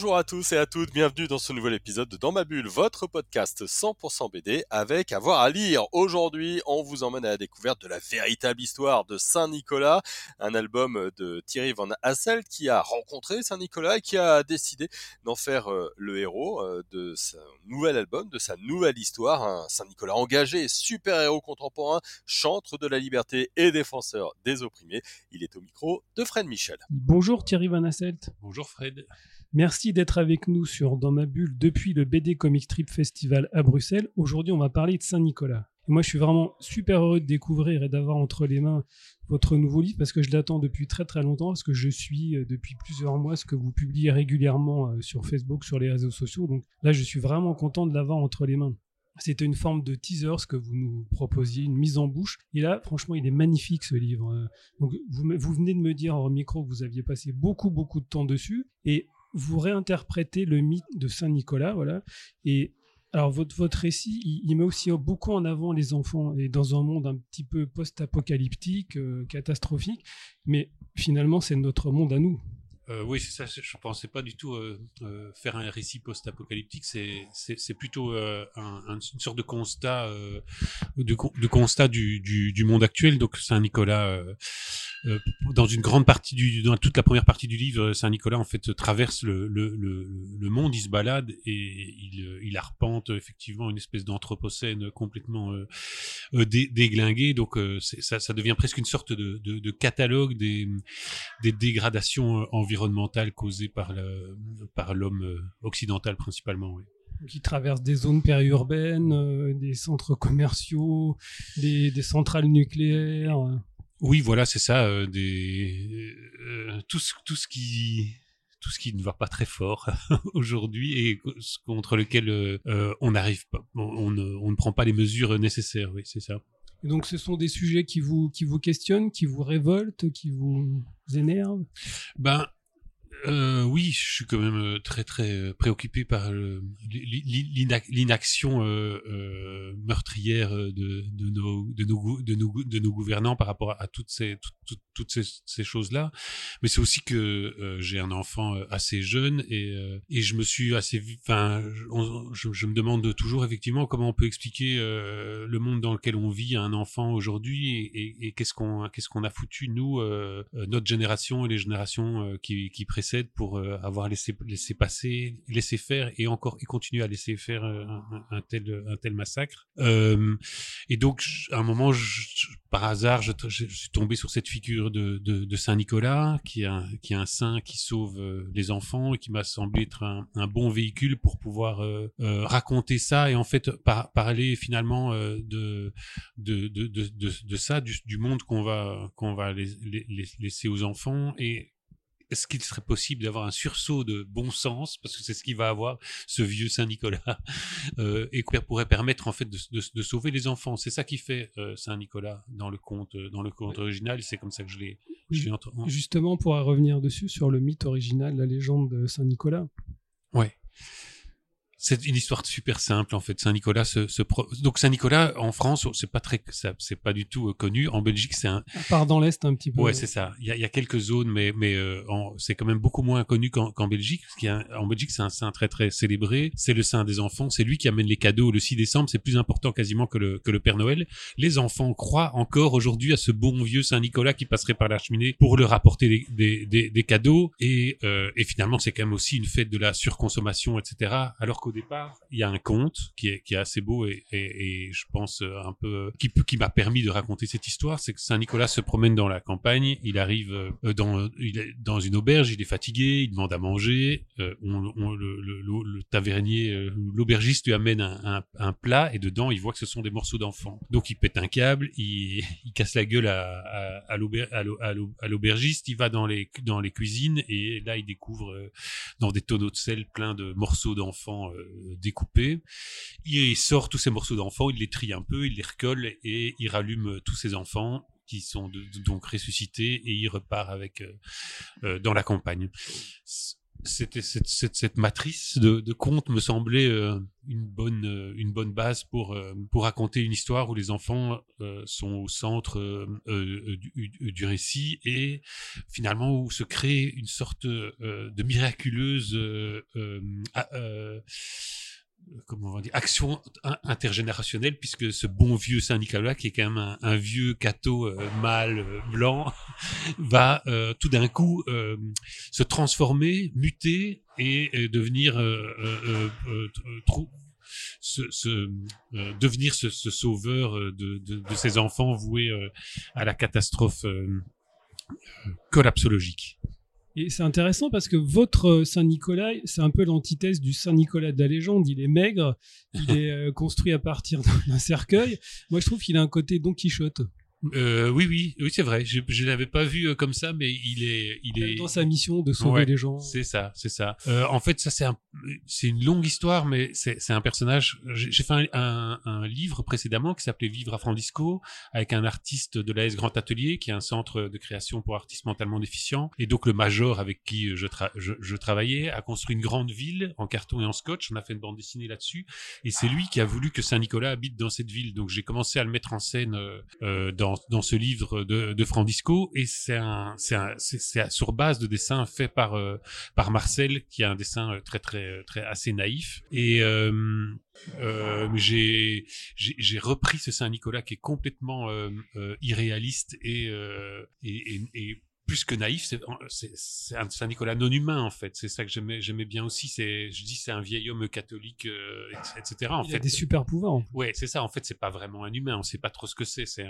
Bonjour à tous et à toutes, bienvenue dans ce nouvel épisode de Dans ma bulle, votre podcast 100% BD avec avoir à lire. Aujourd'hui, on vous emmène à la découverte de la véritable histoire de Saint-Nicolas, un album de Thierry Van Hasselt qui a rencontré Saint-Nicolas et qui a décidé d'en faire euh, le héros euh, de son nouvel album, de sa nouvelle histoire, un Saint-Nicolas engagé, super-héros contemporain, chantre de la liberté et défenseur des opprimés. Il est au micro de Fred Michel. Bonjour Thierry Van Hasselt. Bonjour Fred. Merci d'être avec nous sur Dans ma bulle depuis le BD Comic Strip Festival à Bruxelles. Aujourd'hui, on va parler de Saint-Nicolas. Moi, je suis vraiment super heureux de découvrir et d'avoir entre les mains votre nouveau livre parce que je l'attends depuis très très longtemps, parce que je suis euh, depuis plusieurs mois ce que vous publiez régulièrement euh, sur Facebook, sur les réseaux sociaux. Donc là, je suis vraiment content de l'avoir entre les mains. C'était une forme de teaser, ce que vous nous proposiez, une mise en bouche. Et là, franchement, il est magnifique ce livre. Euh, donc, vous, venez de me dire hors micro que vous aviez passé beaucoup, beaucoup de temps dessus. Et vous réinterprétez le mythe de Saint Nicolas, voilà. Et alors votre, votre récit, il, met aussi beaucoup en avant les enfants et dans un monde un petit peu post-apocalyptique, euh, catastrophique, mais finalement c'est notre monde à nous. Euh, oui, c'est ça. Je ne pensais pas du tout euh, euh, faire un récit post-apocalyptique. C'est plutôt un, une sorte de constat, de, de, constat du, du, du, monde actuel. Donc Saint-Nicolas, dans une grande partie du, dans toute la première partie du livre, Saint-Nicolas en fait traverse le, le, le, le, monde, il se balade et il, il arpente effectivement une espèce d'anthropocène complètement dé, déglingué. Donc ça, ça devient presque une sorte de, de, de catalogue des, des dégradations environnementales environnementale causée par l'homme euh, occidental principalement. Oui. Qui traverse des zones périurbaines, euh, des centres commerciaux, des, des, centrales nucléaires. Oui, voilà, c'est ça. Euh, des, tout, ce, tout ce qui tout ce qui ne va pas très fort aujourd'hui et contre lequel on n'arrive pas, on, ne, on, ne, prend pas les mesures nécessaires. Oui, c'est ça. Et donc, ce sont des sujets qui vous, qui vous questionnent, qui vous révoltent, qui vous énervent? Ben, euh, oui, je suis quand même euh, très très euh, préoccupé par l'inaction euh, euh, meurtrière de, de, nos, de, nos, de, nos, gouvernants par rapport à, toutes ces toutes, toutes ces, choses-là. Mais c'est aussi que j'ai un enfant assez jeune et, et je me suis assez, enfin, je, je, me demande toujours effectivement comment on peut expliquer le monde dans lequel on vit à un enfant aujourd'hui et, et, qu'est-ce qu'on qu'est-ce a foutu nous, notre génération et les générations qui, qui précèdent pour euh, avoir laissé, laissé passer, laisser faire et encore et continuer à laisser faire euh, un, tel, un tel massacre. Euh, et donc, à un moment, par hasard, je, suis tombé sur cette figure de, de, Saint Nicolas, qui est un, qui est un saint qui sauve les enfants et qui m'a semblé être un, bon véhicule pour pouvoir raconter ça et en fait par, parler finalement de, de, de, ça, du, monde qu'on va, qu'on va laisser aux enfants et est-ce qu'il serait possible d'avoir un sursaut de bon sens, parce que c'est ce qu'il va avoir, ce vieux Saint-Nicolas, euh, et qui pourrait permettre en fait de, de, de sauver les enfants. C'est ça qui fait euh, Saint-Nicolas dans le conte, euh, dans le conte original. C'est comme ça que je l'ai. Justement, pour revenir dessus sur le mythe original, la légende de Saint-Nicolas. Ouais. C'est une histoire super simple en fait. Saint Nicolas se, se pro... donc Saint Nicolas en France c'est pas très c'est pas du tout euh, connu. En Belgique c'est un à part dans l'est un petit peu. Ouais c'est ça. Il y a, y a, quelques zones mais mais euh, c'est quand même beaucoup moins connu qu'en Belgique. Parce qu'il y a en Belgique c'est un saint très très célébré. C'est le saint des enfants. C'est lui qui amène les cadeaux le 6 décembre. C'est plus important quasiment que le que le Père Noël. Les enfants croient encore aujourd'hui à ce bon vieux Saint Nicolas qui passerait par la cheminée pour leur apporter des des, des, des cadeaux et euh, et finalement c'est quand même aussi une fête de la surconsommation etc. Alors au départ, il y a un conte qui est, qui est assez beau et, et, et je pense euh, un peu qui, qui m'a permis de raconter cette histoire, c'est que Saint Nicolas se promène dans la campagne, il arrive euh, dans, est dans une auberge, il est fatigué, il demande à manger, euh, on, on, le, le, le, tavernier, l'aubergiste lui amène un, un, un, plat et dedans il voit que ce sont des morceaux d'enfant. Donc il pète un câble, il, il casse la gueule à, à, à l'aubergiste, il va dans les, dans les cuisines et là il découvre dans des tonneaux de sel plein de morceaux d'enfants euh, découpés. Il sort tous ces morceaux d'enfants, il les trie un peu, il les recolle et il rallume tous ces enfants qui sont donc ressuscités et il repart avec dans la campagne c'était cette, cette, matrice de, de conte me semblait euh, une bonne euh, une bonne base pour euh, pour raconter une histoire où les enfants sont au centre du, du, récit et finalement où se crée une sorte de miraculeuse comment on dire, action intergénérationnelle, puisque ce bon vieux Saint-Nicolas, qui est quand même un, vieux cateau euh, mâle euh, blanc, va euh, tout d'un coup se transformer, muter et, devenir ce, devenir ce, sauveur de, de, de, ses enfants voués à la catastrophe collapsologique. Et c'est intéressant parce que votre Saint-Nicolas, c'est un peu l'antithèse du Saint-Nicolas de la légende. Il est maigre, il est euh, construit à partir d'un cercueil. Moi, je trouve qu'il a un côté Don Quichotte. Euh, oui, oui, oui, c'est vrai. Je, je l'avais pas vu euh, comme ça, mais il est, il est dans sa mission de sauver les gens. C'est ça, c'est ça. Euh, en fait, ça c'est un, c'est une longue histoire, mais c'est, c'est un personnage. J'ai fait un, un, un, livre précédemment qui s'appelait Vivre à Frandisco avec un artiste de l'AS Grand Atelier, qui est un centre de création pour artistes mentalement déficients. Et donc le major avec qui je, je, je, travaillais a construit une grande ville en carton et en scotch. On a fait une bande dessinée là-dessus, et c'est lui qui a voulu que Saint Nicolas habite dans cette ville. Donc j'ai commencé à le mettre en scène euh, dans dans, ce livre de, de Frandisco et c'est sur base de dessins faits par euh, par Marcel qui a un dessin euh, très très très assez naïf et euh, euh, j'ai repris ce Saint Nicolas qui est complètement euh, irréaliste et, et, et, et plus que naïf, c'est un Saint-Nicolas non humain en fait. C'est ça que j'aimais bien aussi. C'est, je dis, c'est un vieil homme catholique, euh, etc. En Il fait, a des super pouvoirs. Ouais, c'est ça. En fait, c'est pas vraiment un humain. On sait pas trop ce que c'est. C'est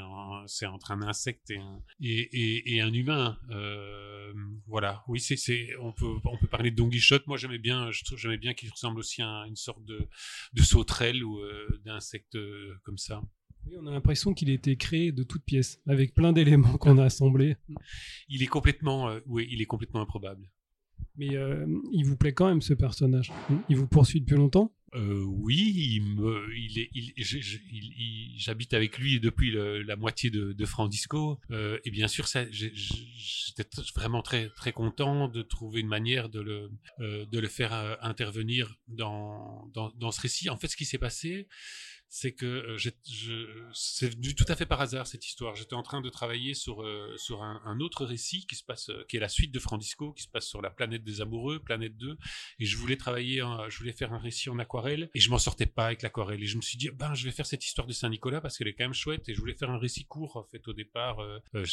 c'est entre un insecte et un et, et, et un humain. Euh, voilà. Oui, c'est c'est. On peut on peut parler de Don Quichotte. Moi, j'aimais bien. Je trouve j'aimais bien qu'il ressemble aussi à une sorte de de sauterelle ou euh, d'insecte euh, comme ça. Oui, on a l'impression qu'il a été créé de toutes pièces, avec plein d'éléments qu'on a assemblés. Il est complètement, euh, oui, il est complètement improbable. Mais euh, il vous plaît quand même ce personnage. Il vous poursuit depuis longtemps? Euh, Oui, il me, il est, il, j'habite avec lui depuis la moitié de, de Frandisco. et bien sûr, ça, j'étais vraiment très très content de trouver une manière de le, de le faire intervenir dans, dans, dans ce récit. En fait, ce qui s'est passé, c'est que euh, c'est venu tout à fait par hasard cette histoire. J'étais en train de travailler sur euh, sur un, autre récit qui se passe, euh, qui est la suite de Frandisco, qui se passe sur la planète des amoureux, planète 2. Et je voulais travailler, je voulais faire un récit en aquarelle, et je m'en sortais pas avec l'aquarelle. Et je me suis dit, ben je vais faire cette histoire de Saint Nicolas parce qu'elle est quand même chouette. Et je voulais faire un récit court en fait au départ.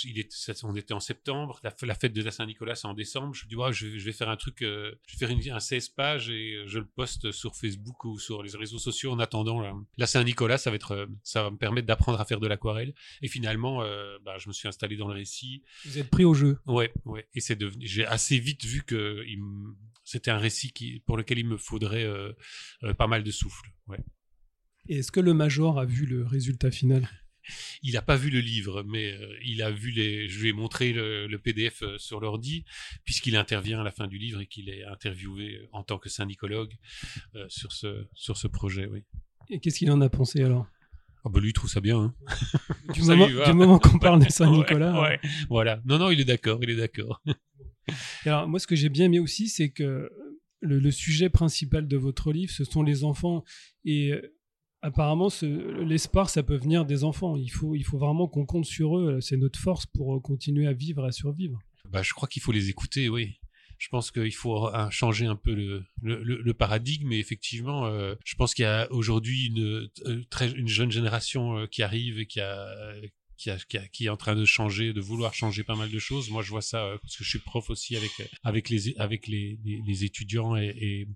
il était, on était en septembre, la, fête de la Saint Nicolas c'est en décembre. Je me dis, ouais, je, vais faire un truc, je vais faire une, un 16 pages et je le poste sur Facebook ou sur les réseaux sociaux en attendant la, la Saint Nicolas, ça va être, euh, ça va me permettre d'apprendre à faire de l'aquarelle. Et finalement, euh, bah, je me suis installé dans le récit. Vous êtes pris au jeu. Ouais, ouais. Et c'est devenu, j'ai assez vite vu que c'était un récit qui, pour lequel il me faudrait euh, pas mal de souffle. Ouais. Et est-ce que le major a vu le résultat final? Il n'a pas vu le livre, mais il a vu les. Je lui ai montré le, PDF sur l'ordi, puisqu'il intervient à la fin du livre et qu'il est interviewé en tant que syndicologue sur ce sur ce projet. Oui. Et qu'est-ce qu'il en a pensé alors? Ah bah lui il trouve ça bien. Hein. Du, moment, du, moment, qu'on parle de Saint-Nicolas. Ouais, Voilà. Non, non, il est d'accord, il est d'accord. alors moi ce que j'ai bien aimé aussi, c'est que le, sujet principal de votre livre, ce sont les enfants. Et euh, apparemment, l'espoir, ça peut venir des enfants. Il faut, il faut vraiment qu'on compte sur eux. C'est notre force pour continuer à vivre, à survivre. Bah, je crois qu'il faut les écouter, oui je pense qu'il faut changer un peu le, paradigme. Et effectivement, euh, je pense qu'il y a aujourd'hui une, euh, une jeune génération euh, qui arrive et qui est en train de changer, de vouloir changer pas mal de choses. Moi, je vois ça parce que je suis prof aussi avec avec les avec les, étudiants et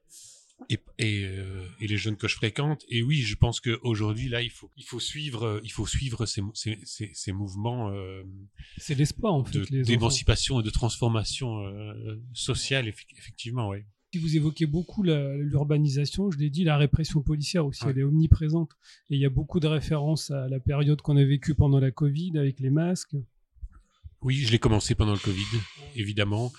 et, et, euh, et, les jeunes que je fréquente. Et oui, je pense qu'aujourd'hui, là, il faut, il faut suivre, il faut suivre ces, ces, ces, ces mouvements. Euh, c'est l'espoir, en fait. D'émancipation et de transformation euh, sociale, effectivement, oui. Si vous évoquez beaucoup l'urbanisation, je l'ai dit, la répression policière aussi, elle est omniprésente. Et il y a beaucoup de références à la période qu'on a vécue pendant la Covid avec les masques. Oui, je l'ai commencé pendant le Covid, évidemment,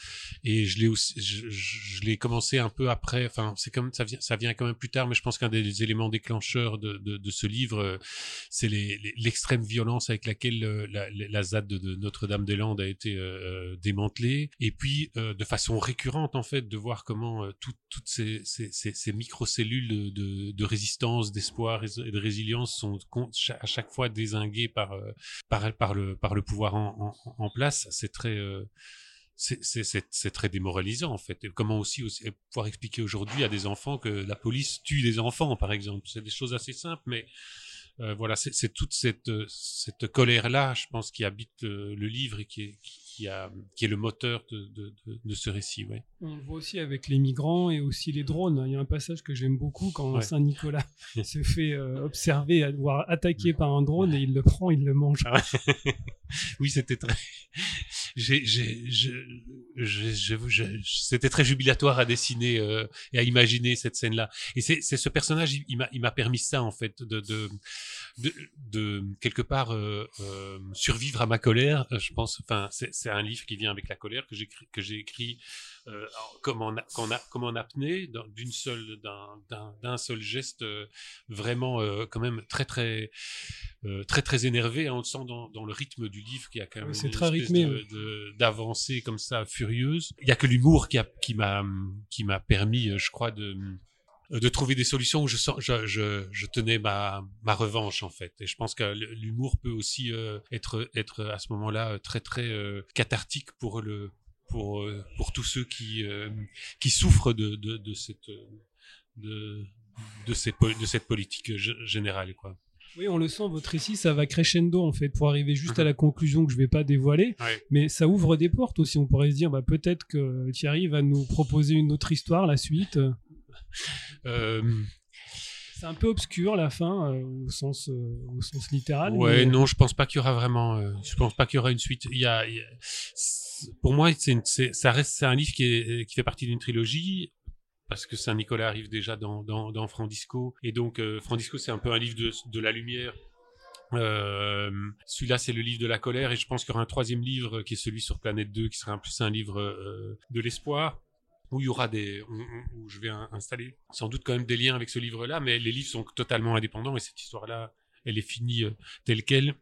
et je l'ai aussi, je, je l'ai commencé un peu après. Enfin, c'est comme ça vient, ça vient quand même plus tard, mais je pense qu'un des éléments déclencheurs de, de, de ce livre, euh, c'est l'extrême violence avec laquelle euh, la, la ZAD de, Notre-Dame-des-Landes a été euh, démantelée, et puis de façon récurrente en fait, de voir comment tout, toutes ces, ces, ces, microcellules de, de résistance, d'espoir et de résilience sont à chaque fois désinguées par par, par le par le pouvoir en, en, en place, c'est très euh, c'est très démoralisant en fait. Et comment aussi, pouvoir expliquer aujourd'hui à des enfants que la police tue des enfants, par exemple. C'est des choses assez simples, mais euh, voilà, c'est toute cette, cette colère-là, je pense, qui habite euh, le livre et qui est, qui, a, qui est le moteur de, de, de, ce récit. Ouais. On le voit aussi avec les migrants et aussi les drones. Il y a un passage que j'aime beaucoup quand Saint-Nicolas se fait euh, observer, voire attaquer par un drone et il le prend, il le mange. Ah oui, c'était très. C'était très jubilatoire à dessiner et à imaginer cette scène-là. Et c'est ce personnage, il m'a permis ça en fait, de, quelque part euh, euh, survivre à ma colère. Euh, je pense, enfin, c'est un livre qui vient avec la colère que j'ai écrit euh, comme en comme, comme en apnée d'une seule d'un seul geste vraiment quand même très très très très énervé. on le sent dans, dans, le rythme du livre qui a quand même c'est très rythmé d'avancée comme ça furieuse. Il y a que l'humour qui m'a qui m'a permis, je crois, de de trouver des solutions où je, sens, je, je, je, tenais ma, ma revanche en fait. Et je pense que l'humour peut aussi euh, être, être à ce moment-là très très euh, cathartique pour le pour euh, pour tous ceux qui qui souffrent de, de, de cette de de cette de cette politique générale quoi. Oui, on le sent, votre récit, ça va crescendo en fait, pour arriver juste à la conclusion que je vais pas dévoiler. Mais ça ouvre des portes aussi. On pourrait se dire, bah, peut-être que Thierry va nous proposer une autre histoire, la suite. Euh, c'est un peu obscur la fin euh, au sens euh, au sens littéral. Ouais, non, je pense pas qu'il y aura vraiment. je pense pas qu'il y aura une suite. Il y a, pour moi, c'est ça reste un livre qui fait partie d'une trilogie parce que Saint Nicolas arrive déjà dans dans, dans Frandisco et donc Frandisco c'est un peu un livre de la lumière. Euh, celui-là, c'est le livre de la colère, et je pense qu'il y aura un troisième livre qui est celui sur Planète 2, qui sera en plus un livre de l'espoir où il y aura des, où, je vais installer sans doute quand même des liens avec ce livre-là, mais les livres sont totalement indépendants et cette histoire-là, elle est finie euh, telle qu'elle.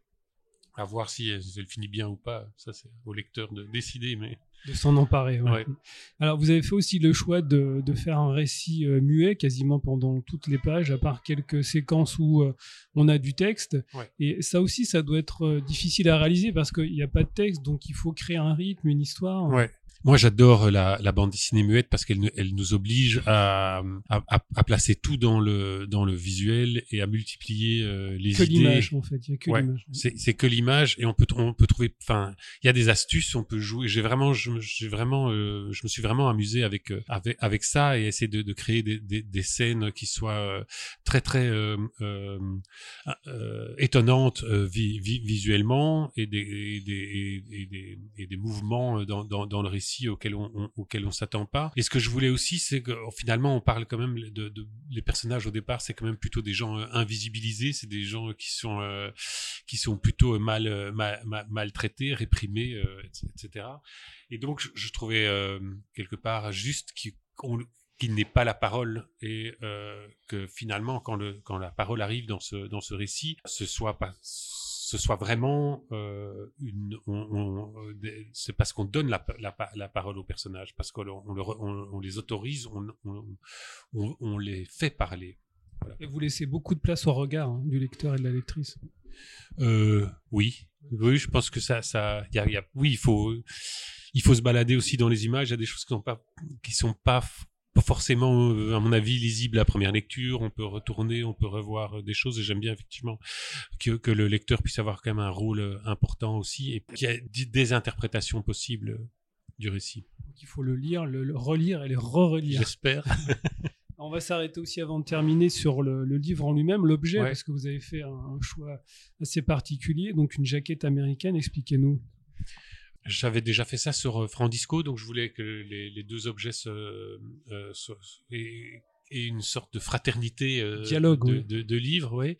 À voir si elle, finit bien ou pas, ça c'est au lecteur de décider, mais de s'en emparer. Alors, vous avez fait aussi le choix de, de faire un récit euh, muet quasiment pendant toutes les pages, à part quelques séquences où euh, on a du texte. Et ça aussi, ça doit être difficile à réaliser parce qu'il n'y a pas de texte, donc il faut créer un rythme, une histoire. Ouais. Moi, j'adore la, la, bande dessinée muette parce qu'elle elle nous oblige à, à, à, placer tout dans le dans le visuel et à multiplier euh, les que idées. l'image, en fait. Il y a que l'image. C'est que l'image et on peut on peut trouver. Enfin, il y a des astuces. On peut jouer. J'ai vraiment, j'ai vraiment, euh, je me suis vraiment amusé avec euh, avec avec ça et essayer de, de créer des, des, des, scènes qui soient euh, très très étonnantes visuellement et des et des, et des, et des mouvements dans, dans, dans le récit auquel on, on auquel on s'attend pas. Et ce que je voulais aussi, c'est que finalement, on parle quand même de, les personnages au départ, c'est quand même plutôt des gens euh, invisibilisés, c'est des gens qui sont euh, qui sont plutôt mal, euh, mal, maltraités, réprimés, etc. Et donc, je, trouvais quelque part juste qu'il n'ait pas la parole et que finalement quand le quand la parole arrive dans ce dans ce récit ce soit pas ce soit vraiment euh, une. C'est parce qu'on donne la, la, la, parole aux personnages, parce qu'on on, on, les autorise, on, les fait parler. Et vous laissez beaucoup de place au regard hein, du lecteur et de la lectrice. Euh, oui, oui, je pense que ça, ça, y a, y a, oui, il faut, il faut se balader aussi dans les images. Il y a des choses qui sont pas, qui sont pas pas forcément, euh, à mon avis, lisible à première lecture. On peut retourner, on peut revoir euh, des choses. Et j'aime bien effectivement que, que, le lecteur puisse avoir quand même un rôle euh, important aussi et qu'il y ait des interprétations possibles du récit. Donc il faut le lire, le, relire et le re-relire. J'espère. On va s'arrêter aussi avant de terminer sur le, le livre en lui-même, l'objet, parce que vous avez fait un, un, choix assez particulier, donc une jaquette américaine. Expliquez-nous. J'avais déjà fait ça sur euh, Frandisco, donc je voulais que les, les deux objets se, euh, et une sorte de fraternité euh, Dialogue, de, oui. de, de livres, ouais.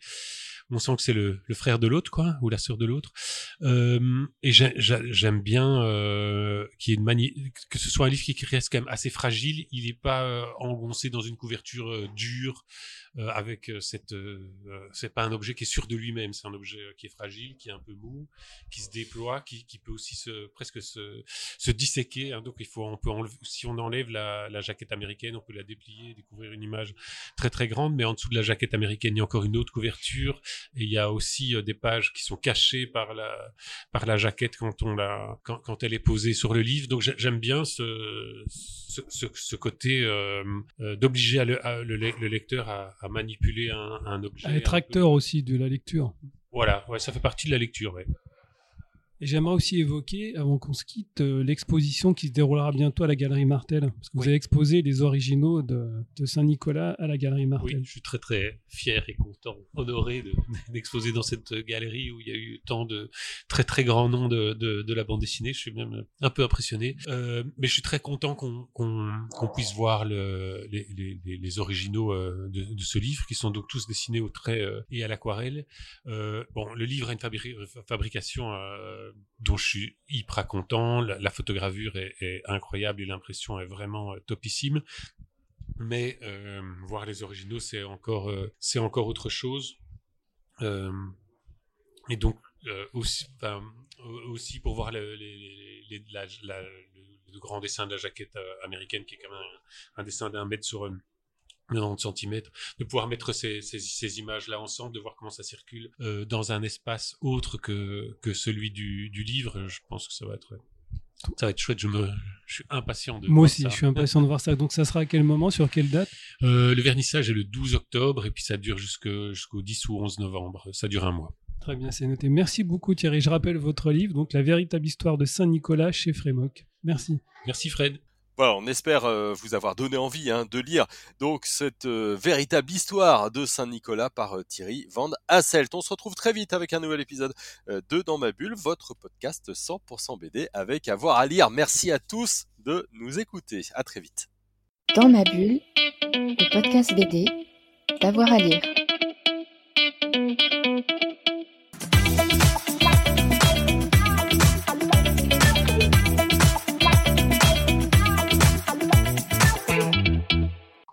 On sent que c'est le, le frère de l'autre, quoi, ou la sœur de l'autre. Euh, et j'ai- j'ai- j'aime bien euh, qu'il une que ce soit un livre qui reste quand même assez fragile. Il n'est pas euh, engoncé dans une couverture euh, dure euh, avec cette. c'est pas un objet qui est sûr de lui-même. C'est un objet qui est fragile, qui est un peu mou, qui se déploie, qui, qui peut aussi se presque se, se disséquer. hein. donc il faut, on peut enlever, si on enlève la, la jaquette américaine, on peut la déplier, découvrir une image très très grande. Mais en dessous de la jaquette américaine, il y a encore une autre couverture. Et il y a aussi euh, des pages qui sont cachées par la, par la jaquette quand, on la, quand, quand elle est posée sur le livre. Donc j'ai- j'aime bien ce, ce, ce, ce côté euh, euh, d'obliger à le, à le, le- le lecteur à, à manipuler un, un objet. À un être peu- acteur aussi de la lecture. Voilà, ouais, ça fait partie de la lecture. Ouais. Et j'aimerais aussi évoquer, avant qu'on se quitte, euh, l'exposition qui se déroulera bientôt à la Galerie Martel. Parce que vous avez exposé les originaux de, de Saint-Nicolas à la Galerie Martel. Oui, je suis très très fier et content, honoré de- d'exposer dans cette galerie où il y a eu tant de très très grands noms de, de, la bande dessinée. Je suis même un peu impressionné, Euh, mais je suis très content qu'on qu'on puisse voir le, les, les, les- originaux euh, de, ce livre, qui sont donc tous dessinés au trait et à l'aquarelle. Euh, bon, le livre a une fabri- fabrication euh, dont je suis hyper content. La, la photogravure est, incroyable et l'impression est vraiment euh, topissime mais euh, voir les originaux c'est encore euh, encore autre chose et donc aussi aussi pour voir le, grand dessin de la jaquette américaine qui est quand même un, dessin d'un mètre sur 90 cm, de pouvoir mettre ces, ces, ces images-là ensemble, de voir comment ça circule euh, dans un espace autre que, que celui du, du livre, je pense que ça va être ça va être chouette. Je me, je suis impatient de. Moi voir aussi, ça. je suis impatient de voir ça. Donc ça sera à quel moment, sur quelle date? Euh, le vernissage est le 12 octobre et puis ça dure jusqu'au 10 ou 11 novembre. Ça dure un mois. Très bien, c'est noté. Merci beaucoup Thierry. Je rappelle votre livre, donc La véritable histoire de Saint-Nicolas chez Frémoc. Merci. Merci Fred. Voilà, on espère euh, vous avoir donné envie hein, de lire donc cette euh, véritable histoire de Saint-Nicolas par euh, Thierry Van Hasselt. On se retrouve très vite avec un nouvel épisode de Dans ma bulle, votre podcast 100% BD avec avoir à lire. Merci à tous de nous écouter. À très vite. Dans ma bulle, le podcast BD, d'avoir à lire.